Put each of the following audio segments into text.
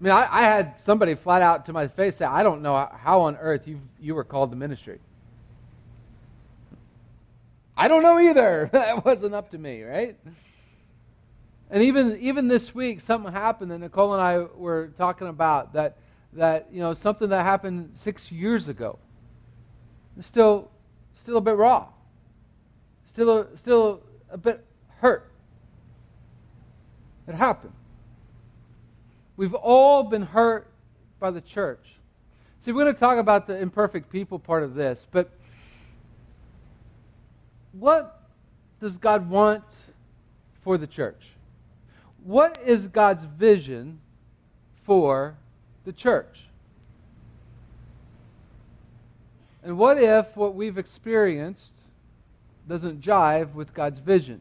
I mean, I, I, had somebody flat out to my face say, I don't know how on earth you, you were called to ministry. I don't know either. that wasn't up to me, right? And even, even this week, something happened that Nicole and I were talking about that, that you know, something that happened six years ago. Still, still a bit raw. Still a, still a bit hurt. It happened. We've all been hurt by the church. See, we're going to talk about the imperfect people part of this, but what does God want for the church? What is God's vision for the church? And what if what we've experienced doesn't jive with God's vision?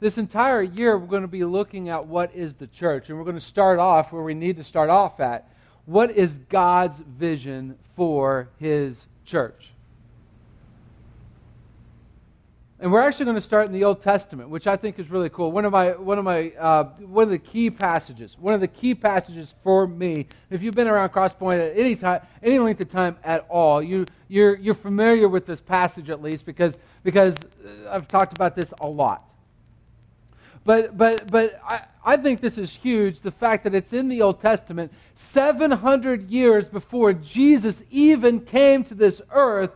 This entire year, we're going to be looking at what is the church. And we're going to start off where we need to start off at. What is God's vision for his church? And we're actually going to start in the Old Testament, which I think is really cool. One of my, one of my, uh, one of the key passages, one of the key passages for me. If you've been around Crosspoint at any time, any length of time at all, you, you're, you're familiar with this passage at least because, because I've talked about this a lot. But, but, but I, I think this is huge the fact that it's in the Old Testament, 700 years before Jesus even came to this earth.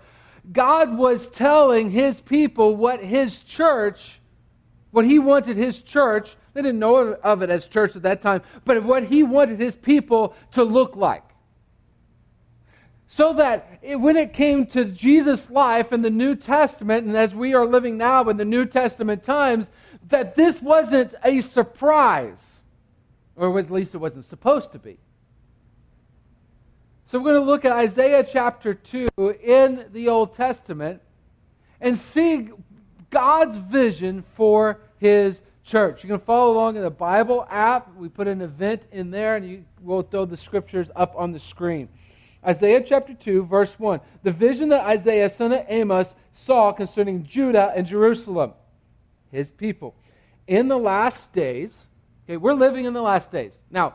God was telling his people what his church, what he wanted his church, they didn't know of it as church at that time, but what he wanted his people to look like. So that it, when it came to Jesus' life in the New Testament, and as we are living now in the New Testament times, that this wasn't a surprise, or at least it wasn't supposed to be. So we're going to look at Isaiah chapter 2 in the Old Testament and see God's vision for his church. You can follow along in the Bible app. We put an event in there, and you, we'll throw the scriptures up on the screen. Isaiah chapter 2, verse 1. The vision that Isaiah, son of Amos, saw concerning Judah and Jerusalem his people. In the last days, okay, we're living in the last days. Now,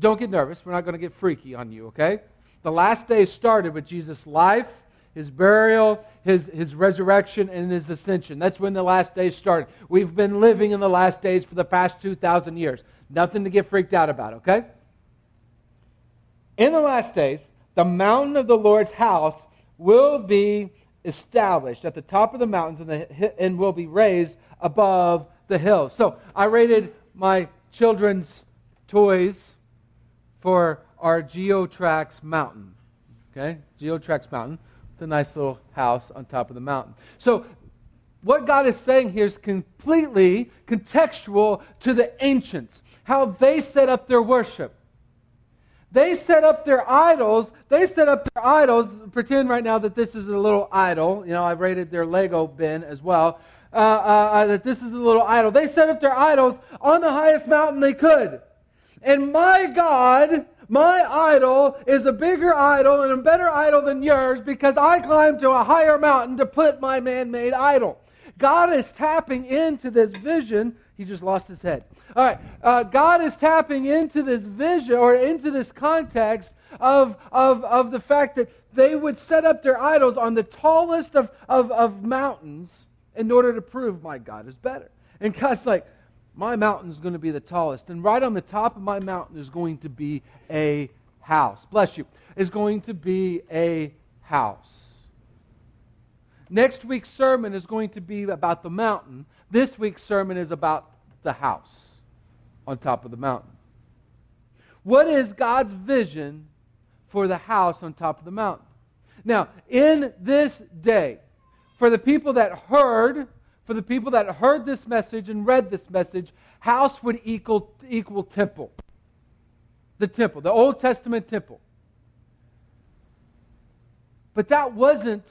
don't get nervous. We're not going to get freaky on you, okay? The last days started with Jesus' life, his burial, his, his resurrection, and his ascension. That's when the last days started. We've been living in the last days for the past 2,000 years. Nothing to get freaked out about, okay? In the last days, the mountain of the Lord's house will be established at the top of the mountains and, the, and will be raised above the hills. So I rated my children's toys for our Geotrax mountain. Okay? Geotrax mountain. It's a nice little house on top of the mountain. So what God is saying here is completely contextual to the ancients, how they set up their worship. They set up their idols. They set up their idols. Pretend right now that this is a little idol. You know, I've rated their Lego bin as well. Uh, uh, uh, that this is a little idol. They set up their idols on the highest mountain they could. And my God, my idol, is a bigger idol and a better idol than yours because I climbed to a higher mountain to put my man made idol. God is tapping into this vision. He just lost his head. All right. Uh, God is tapping into this vision or into this context of, of, of the fact that they would set up their idols on the tallest of, of, of mountains in order to prove my God is better. And God's like, my mountain is going to be the tallest. And right on the top of my mountain is going to be a house. Bless you. Is going to be a house. Next week's sermon is going to be about the mountain. This week's sermon is about the house on top of the mountain. What is God's vision for the house on top of the mountain? Now, in this day, for the people that heard, for the people that heard this message and read this message, house would equal, equal temple. The temple, the Old Testament temple. But that wasn't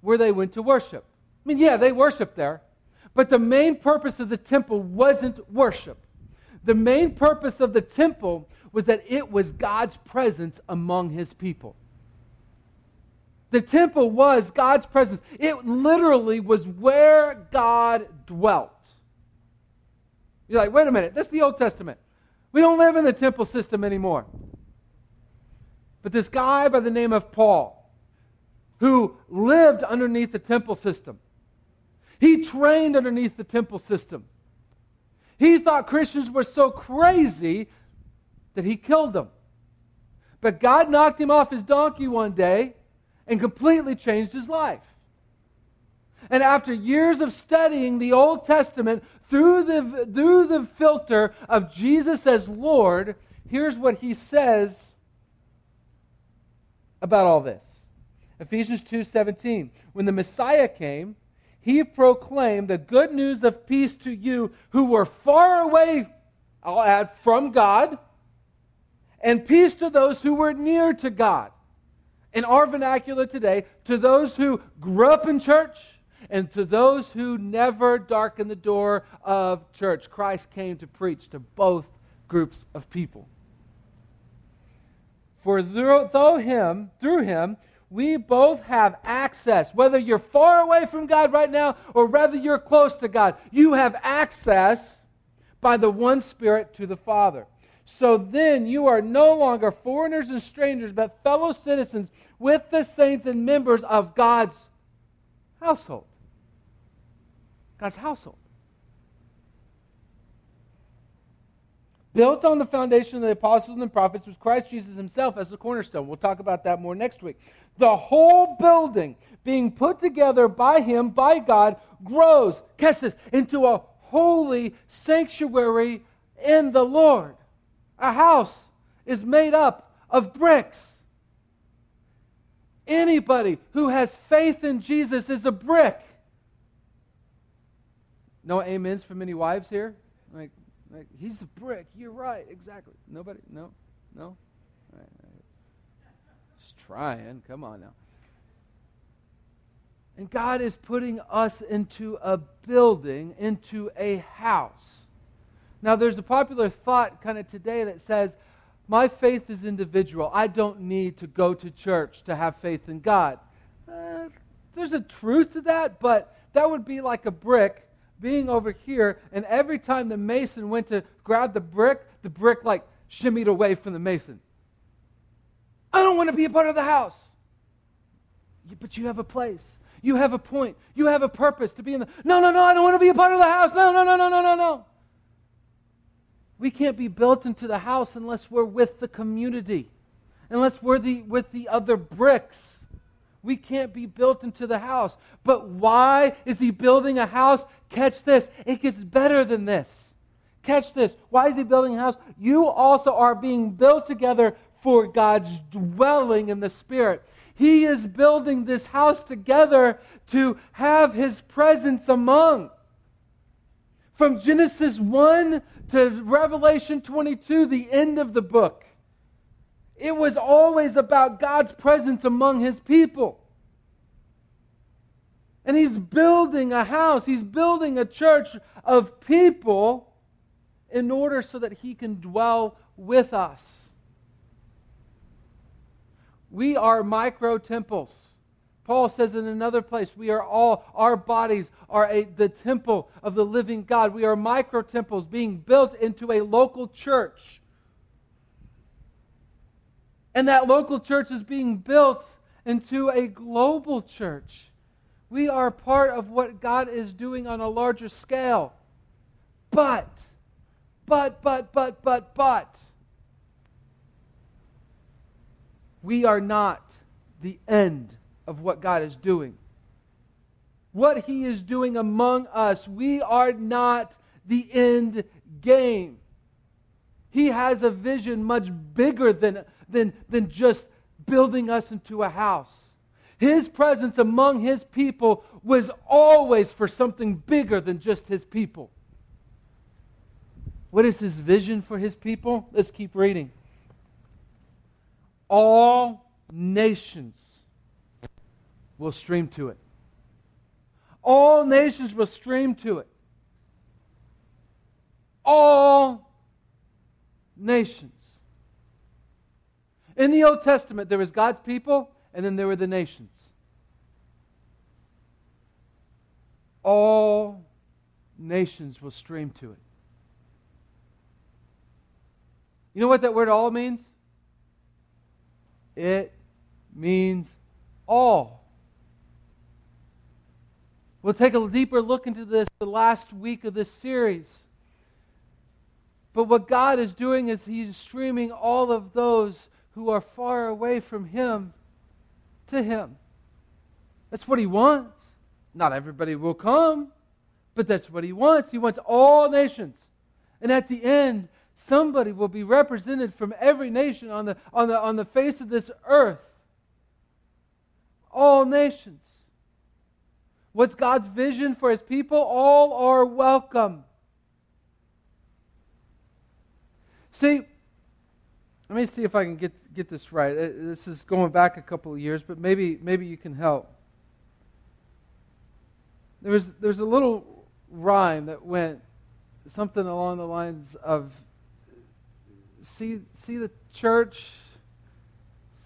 where they went to worship. I mean, yeah, they worshiped there, but the main purpose of the temple wasn't worship. The main purpose of the temple was that it was God's presence among his people. The temple was God's presence. It literally was where God dwelt. You're like, wait a minute, that's the Old Testament. We don't live in the temple system anymore. But this guy by the name of Paul, who lived underneath the temple system, he trained underneath the temple system. He thought Christians were so crazy that he killed them. But God knocked him off his donkey one day and completely changed his life. And after years of studying the Old Testament through the, through the filter of Jesus as Lord, here's what he says about all this. Ephesians 2:17. When the Messiah came, he proclaimed the good news of peace to you who were far away, I'll add, from God, and peace to those who were near to God. In our vernacular today, to those who grew up in church and to those who never darkened the door of church. Christ came to preach to both groups of people. For though him, through him, we both have access. Whether you're far away from God right now or whether you're close to God, you have access by the one Spirit to the Father. So then you are no longer foreigners and strangers, but fellow citizens with the saints and members of God's household. God's household. Built on the foundation of the apostles and prophets with Christ Jesus himself as the cornerstone. We'll talk about that more next week. The whole building being put together by him, by God, grows, catch this, into a holy sanctuary in the Lord. A house is made up of bricks. Anybody who has faith in Jesus is a brick. No amens from any wives here? Like, like, he's a brick. You're right. Exactly. Nobody? No? No? Just trying. Come on now. And God is putting us into a building, into a house. Now, there's a popular thought kind of today that says, my faith is individual. I don't need to go to church to have faith in God. Uh, there's a truth to that, but that would be like a brick being over here, and every time the mason went to grab the brick, the brick like shimmied away from the mason. I don't want to be a part of the house. But you have a place. You have a point. You have a purpose to be in the. No, no, no, I don't want to be a part of the house. No, no, no, no, no, no, no. We can't be built into the house unless we're with the community, unless we're the, with the other bricks. We can't be built into the house. But why is he building a house? Catch this. It gets better than this. Catch this. Why is he building a house? You also are being built together for God's dwelling in the Spirit. He is building this house together to have his presence among. From Genesis 1 to Revelation 22, the end of the book, it was always about God's presence among his people. And he's building a house, he's building a church of people in order so that he can dwell with us. We are micro temples. Paul says in another place, we are all, our bodies are a, the temple of the living God. We are micro temples being built into a local church and that local church is being built into a global church. We are part of what God is doing on a larger scale. But, but, but, but, but, but, we are not the end of what God is doing. What He is doing among us, we are not the end game. He has a vision much bigger than than, than just building us into a house. His presence among his people was always for something bigger than just his people. What is his vision for his people? Let's keep reading. All nations will stream to it. All nations will stream to it. All nations. In the Old Testament, there was God's people, and then there were the nations. All nations will stream to it. You know what that word all means? It means all. We'll take a deeper look into this the last week of this series. But what God is doing is He's streaming all of those who are far away from Him to Him. That's what He wants. Not everybody will come, but that's what He wants. He wants all nations. And at the end, somebody will be represented from every nation on the, on the, on the face of this earth. All nations. What's God's vision for his people? All are welcome. See, let me see if I can get, get this right. Uh, this is going back a couple of years, but maybe, maybe you can help. There There's, there's a little rhyme that went something along the lines of see, see the church,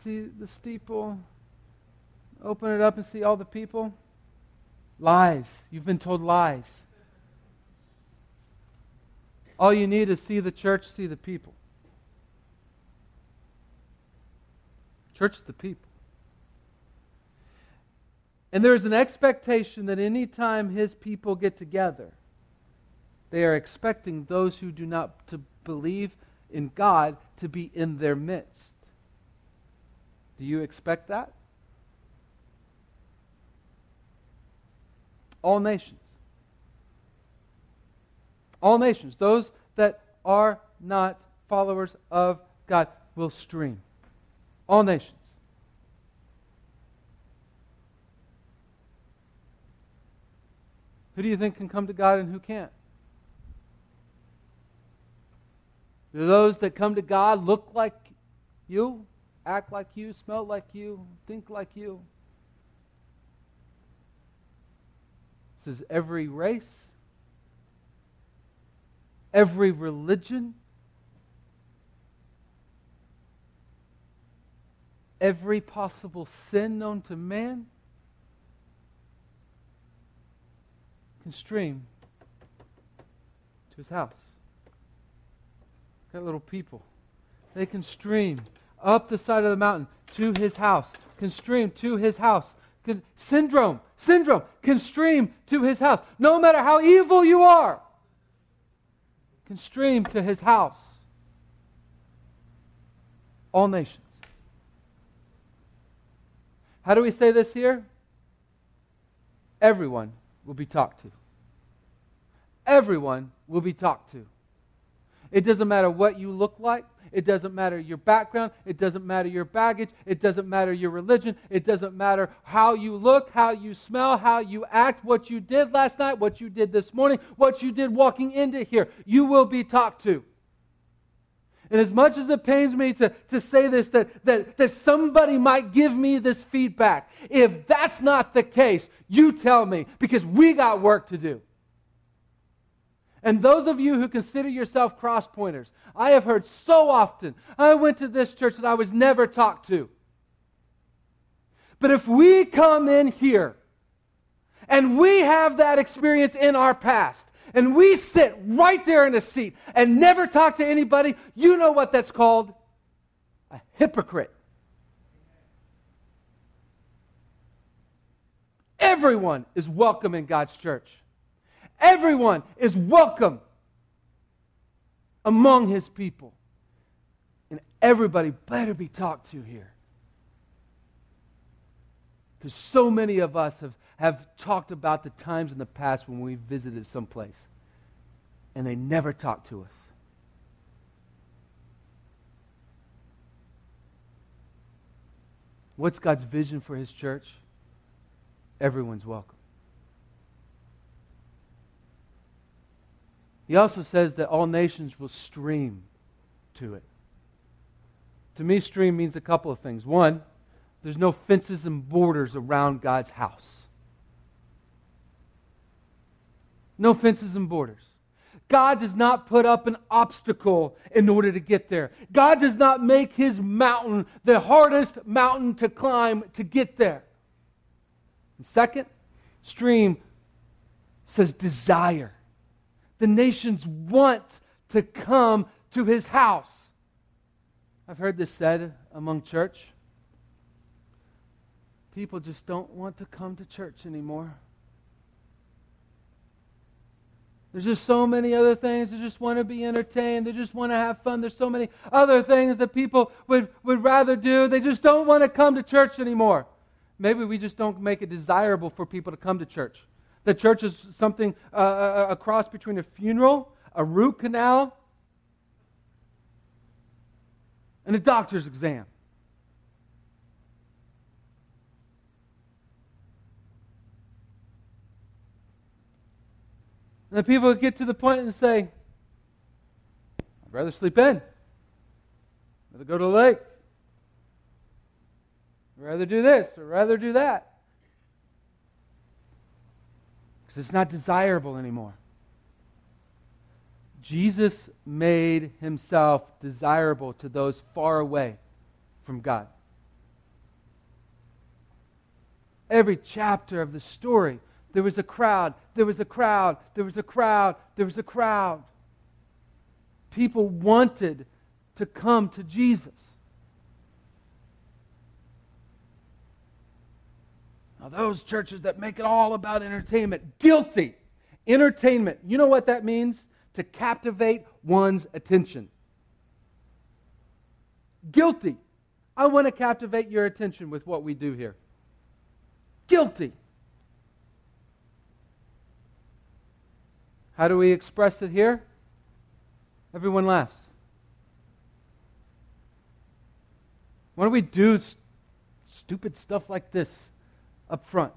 see the steeple, open it up and see all the people. Lies. You've been told lies. All you need is see the church, see the people. Church is the people. And there is an expectation that any time his people get together, they are expecting those who do not to believe in God to be in their midst. Do you expect that? All nations. All nations. Those that are not followers of God will stream. All nations. Who do you think can come to God and who can't? Do those that come to God look like you, act like you, smell like you, think like you? This is every race, every religion, every possible sin known to man can stream to his house. Got little people. They can stream up the side of the mountain to his house, can stream to his house. Can, syndrome, syndrome can stream to his house. No matter how evil you are, can stream to his house. All nations. How do we say this here? Everyone will be talked to. Everyone will be talked to. It doesn't matter what you look like. It doesn't matter your background. It doesn't matter your baggage. It doesn't matter your religion. It doesn't matter how you look, how you smell, how you act, what you did last night, what you did this morning, what you did walking into here. You will be talked to. And as much as it pains me to, to say this, that, that, that somebody might give me this feedback, if that's not the case, you tell me because we got work to do. And those of you who consider yourself cross pointers, I have heard so often, I went to this church that I was never talked to. But if we come in here and we have that experience in our past, and we sit right there in a seat and never talk to anybody, you know what that's called? A hypocrite. Everyone is welcome in God's church. Everyone is welcome among his people. And everybody better be talked to here. Because so many of us have, have talked about the times in the past when we visited someplace and they never talked to us. What's God's vision for his church? Everyone's welcome. He also says that all nations will stream to it. To me, stream means a couple of things. One, there's no fences and borders around God's house. No fences and borders. God does not put up an obstacle in order to get there. God does not make his mountain the hardest mountain to climb to get there. And second, stream says desire. The nations want to come to his house. I've heard this said among church. People just don't want to come to church anymore. There's just so many other things. They just want to be entertained. They just want to have fun. There's so many other things that people would, would rather do. They just don't want to come to church anymore. Maybe we just don't make it desirable for people to come to church. The church is something, uh, uh, uh, a cross between a funeral, a root canal, and a doctor's exam. And the people get to the point and say, I'd rather sleep in. I'd rather go to the lake. I'd rather do this or rather do that. Because it's not desirable anymore. Jesus made himself desirable to those far away from God. Every chapter of the story there was a crowd, there was a crowd, there was a crowd, there was a crowd. People wanted to come to Jesus. Now, those churches that make it all about entertainment, guilty. Entertainment, you know what that means? To captivate one's attention. Guilty. I want to captivate your attention with what we do here. Guilty. How do we express it here? Everyone laughs. Why don't we do st- stupid stuff like this up front?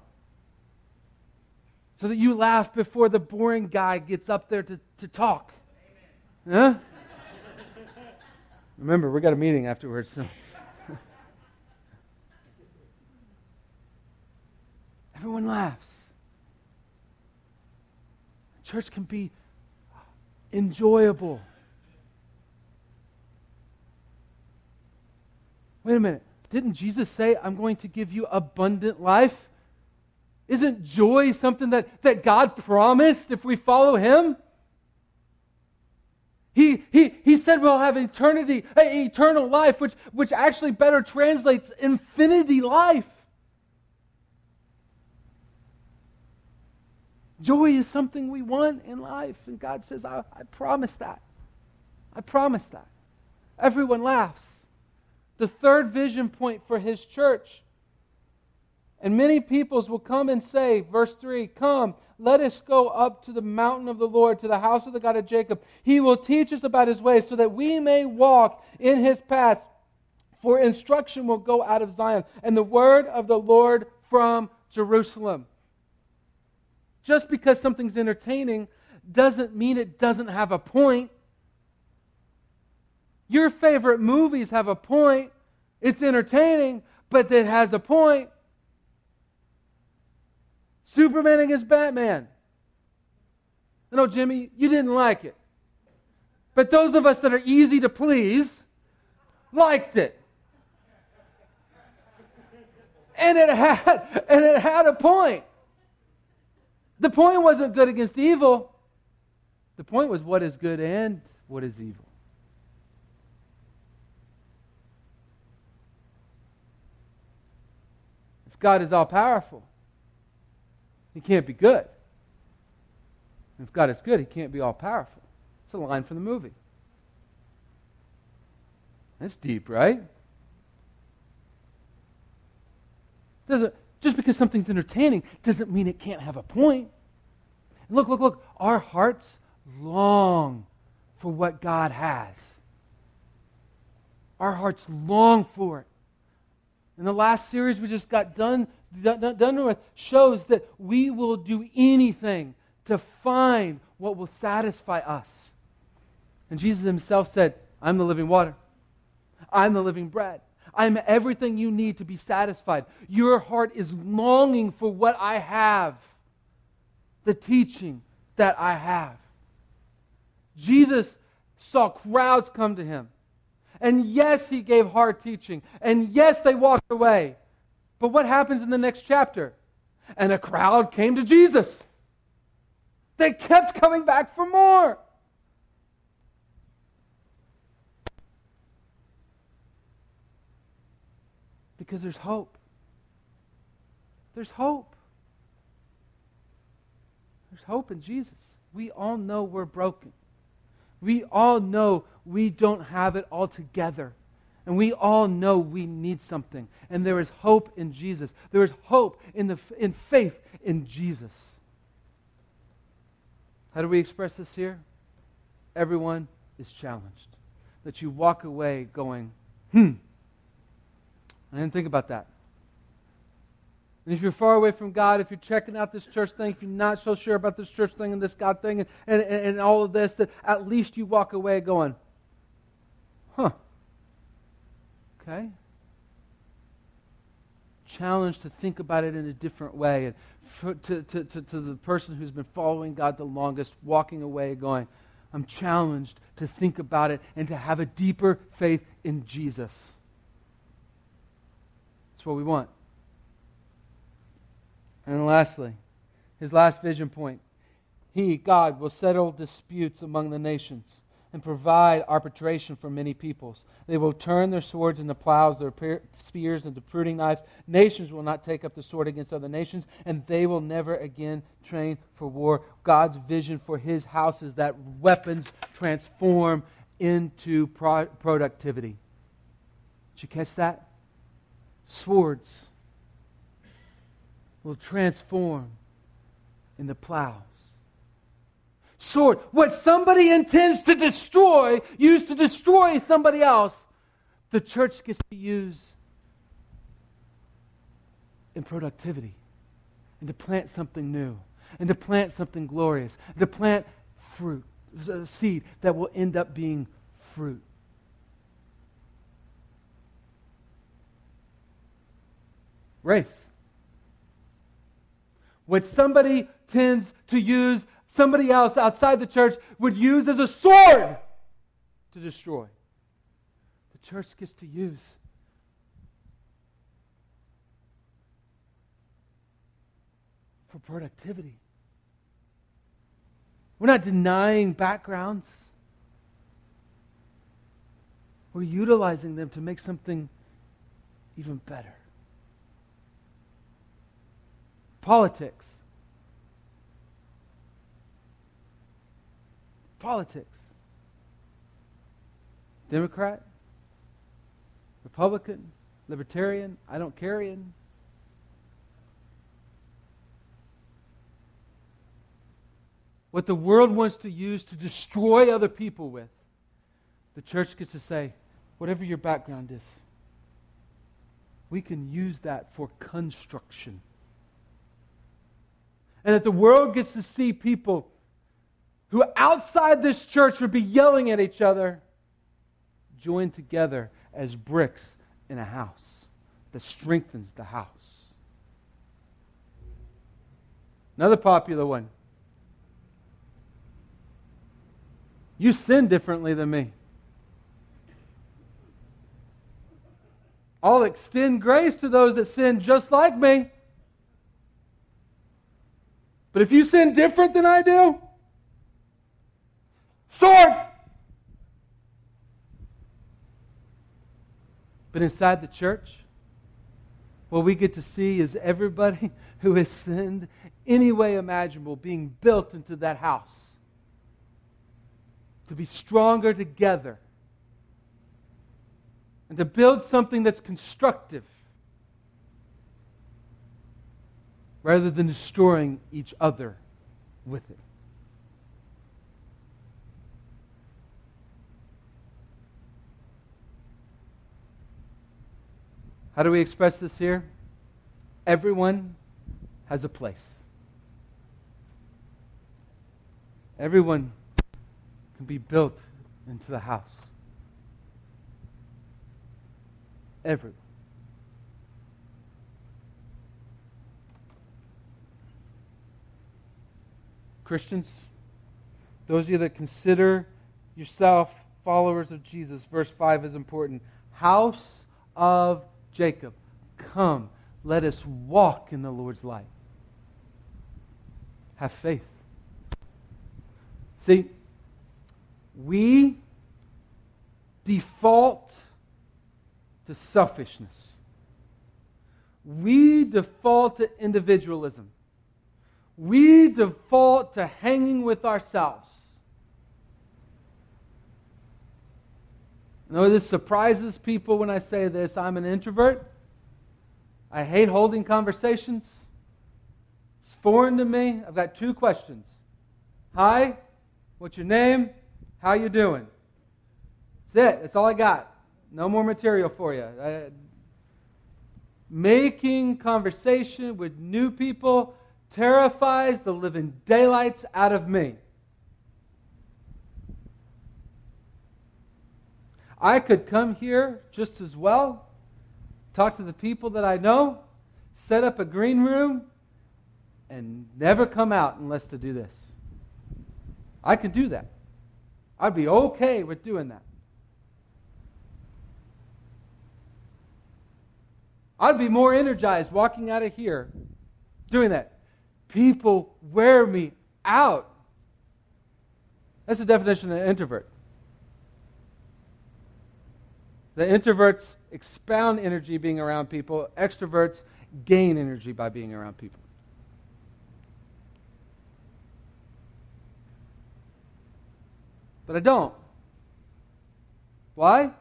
So that you laugh before the boring guy gets up there to, to talk. Huh? Remember, we got a meeting afterwards. So. Everyone laughs. Church can be enjoyable. Wait a minute. Didn't Jesus say, I'm going to give you abundant life? Isn't joy something that, that God promised if we follow Him? He, he, he said we'll have eternity, eh, eternal life, which, which actually better translates infinity life. Joy is something we want in life. And God says, I, I promise that. I promise that. Everyone laughs. The third vision point for his church. And many peoples will come and say, verse 3 Come, let us go up to the mountain of the Lord, to the house of the God of Jacob. He will teach us about his ways so that we may walk in his paths. For instruction will go out of Zion, and the word of the Lord from Jerusalem. Just because something's entertaining doesn't mean it doesn't have a point. Your favorite movies have a point. It's entertaining, but it has a point. Superman against Batman. I know, Jimmy, you didn't like it. But those of us that are easy to please liked it. And it had and it had a point. The point wasn't good against evil. The point was what is good and what is evil. If God is all powerful, he can't be good. If God is good, he can't be all powerful. It's a line from the movie. That's deep, right? Doesn't just because something's entertaining doesn't mean it can't have a point. Look, look, look. Our hearts long for what God has. Our hearts long for it. And the last series we just got done, done, done with shows that we will do anything to find what will satisfy us. And Jesus himself said, I'm the living water. I'm the living bread. I'm everything you need to be satisfied. Your heart is longing for what I have, the teaching that I have. Jesus saw crowds come to him. And yes, he gave hard teaching. And yes, they walked away. But what happens in the next chapter? And a crowd came to Jesus. They kept coming back for more. Because there's hope. There's hope. There's hope in Jesus. We all know we're broken. We all know we don't have it all together. And we all know we need something. And there is hope in Jesus. There is hope in, the, in faith in Jesus. How do we express this here? Everyone is challenged. That you walk away going, hmm, I didn't think about that. And if you're far away from God, if you're checking out this church thing, if you're not so sure about this church thing and this God thing and, and, and all of this, that at least you walk away going, huh, okay? Challenged to think about it in a different way. And for, to, to, to, to the person who's been following God the longest, walking away going, I'm challenged to think about it and to have a deeper faith in Jesus. What we want. And lastly, his last vision point He, God, will settle disputes among the nations and provide arbitration for many peoples. They will turn their swords into plows, their spears into pruning knives. Nations will not take up the sword against other nations, and they will never again train for war. God's vision for his house is that weapons transform into pro- productivity. Did you catch that? Swords will transform into plows. Sword, what somebody intends to destroy, used to destroy somebody else, the church gets to use in productivity and to plant something new and to plant something glorious, to plant fruit, a seed that will end up being fruit. Race what somebody tends to use, somebody else outside the church would use as a sword to destroy. The church gets to use. For productivity. We're not denying backgrounds. We're utilizing them to make something even better. Politics. Politics. Democrat, Republican, Libertarian, I don't carry What the world wants to use to destroy other people with, the church gets to say, whatever your background is, we can use that for construction and that the world gets to see people who outside this church would be yelling at each other join together as bricks in a house that strengthens the house. Another popular one. You sin differently than me. I'll extend grace to those that sin just like me. But if you sin different than I do, sword. But inside the church, what we get to see is everybody who has sinned any way imaginable being built into that house to be stronger together and to build something that's constructive rather than destroying each other with it. How do we express this here? Everyone has a place. Everyone can be built into the house. Everyone. Christians, those of you that consider yourself followers of Jesus, verse 5 is important. House of Jacob, come, let us walk in the Lord's light. Have faith. See, we default to selfishness. we default to individualism. We default to hanging with ourselves. Know this surprises people when I say this. I'm an introvert. I hate holding conversations. It's foreign to me. I've got two questions. Hi, what's your name? How you doing? That's it. That's all I got. No more material for you. I, making conversation with new people terrifies the living daylights out of me. I could come here just as well, talk to the people that I know, set up a green room, and never come out unless to do this. I can do that. I'd be okay with doing that. I'd be more energized walking out of here doing that. People wear me out. That's the definition of an introvert. The introverts expound energy being around people, extroverts gain energy by being around people. But I don't. Why?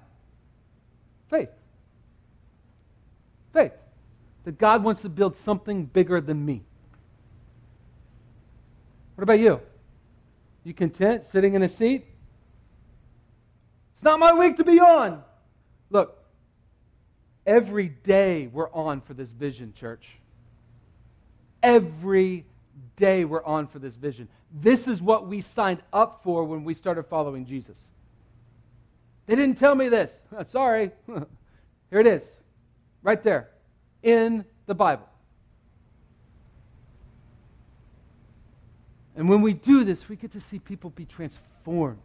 Faith. Faith. That God wants to build something bigger than me. What about you? You content sitting in a seat? It's not my week to be on. Look, every day we're on for this vision, church. Every day we're on for this vision. This is what we signed up for when we started following Jesus. They didn't tell me this. Sorry. Here it is, right there in the Bible. And when we do this, we get to see people be transformed.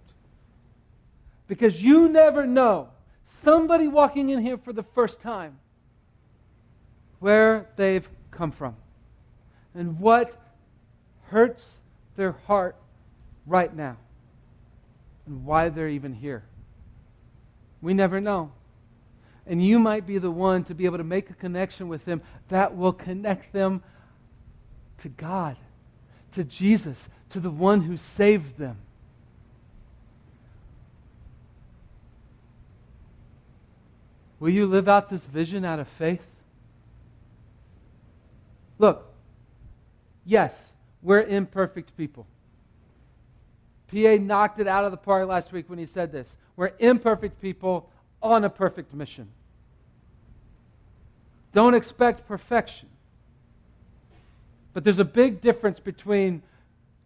Because you never know somebody walking in here for the first time where they've come from and what hurts their heart right now and why they're even here. We never know. And you might be the one to be able to make a connection with them that will connect them to God, to Jesus, to the one who saved them. Will you live out this vision out of faith? Look, yes, we're imperfect people. PA knocked it out of the park last week when he said this. We're imperfect people on a perfect mission. Don't expect perfection. But there's a big difference between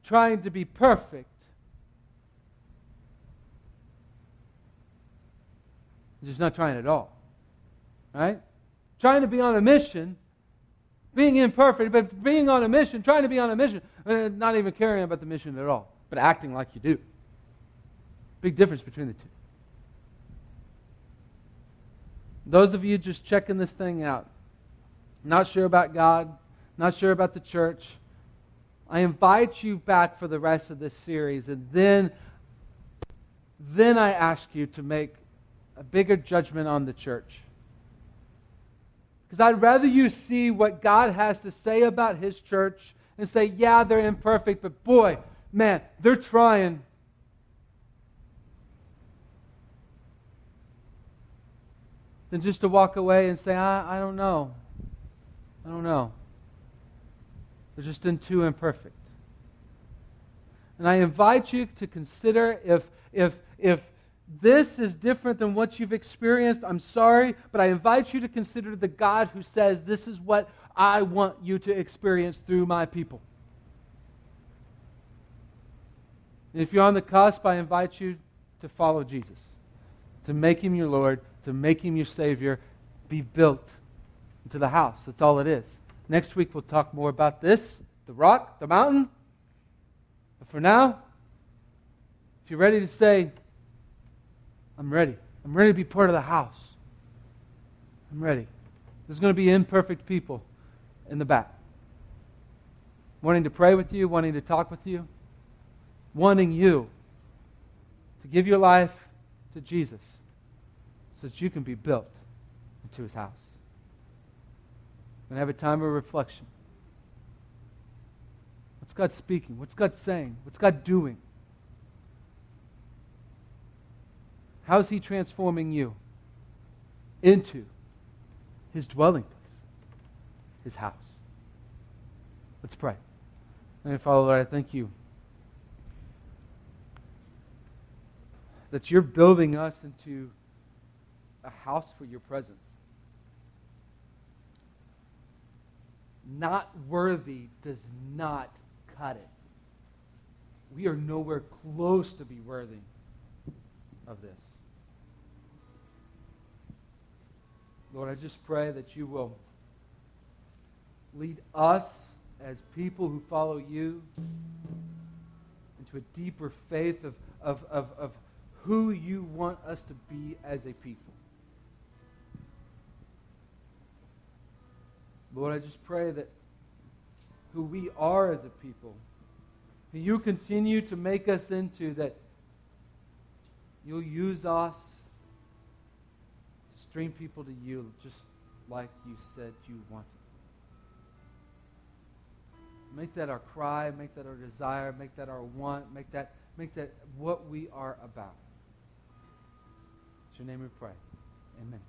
trying to be perfect and just not trying at all right? Trying to be on a mission, being imperfect, but being on a mission, trying to be on a mission, uh, not even caring about the mission at all, but acting like you do. Big difference between the two. Those of you just checking this thing out, not sure about God, not sure about the church, I invite you back for the rest of this series, and then, then I ask you to make a bigger judgment on the church. Because I'd rather you see what God has to say about His church and say, yeah, they're imperfect, but boy, man, they're trying. Than just to walk away and say, I, I don't know. I don't know. They're just in too imperfect. And I invite you to consider if, if, if this is different than what you've experienced. I'm sorry, but I invite you to consider the God who says, This is what I want you to experience through my people. And if you're on the cusp, I invite you to follow Jesus, to make him your Lord, to make him your Savior, be built into the house. That's all it is. Next week, we'll talk more about this the rock, the mountain. But for now, if you're ready to say, I'm ready. I'm ready to be part of the house. I'm ready. There's going to be imperfect people in the back. Wanting to pray with you, wanting to talk with you, wanting you to give your life to Jesus so that you can be built into his house. To have a time of reflection. What's God speaking? What's God saying? What's God doing? How's He transforming you into His dwelling place, His house? Let's pray. Let me Father, Lord, I thank you that you're building us into a house for your presence. Not worthy does not cut it. We are nowhere close to be worthy of this. Lord, I just pray that you will lead us as people who follow you into a deeper faith of, of, of, of who you want us to be as a people. Lord, I just pray that who we are as a people, who you continue to make us into, that you'll use us to stream people to you just like you said you wanted. Make that our cry, make that our desire, make that our want, make that, make that what we are about. It's your name we pray. Amen.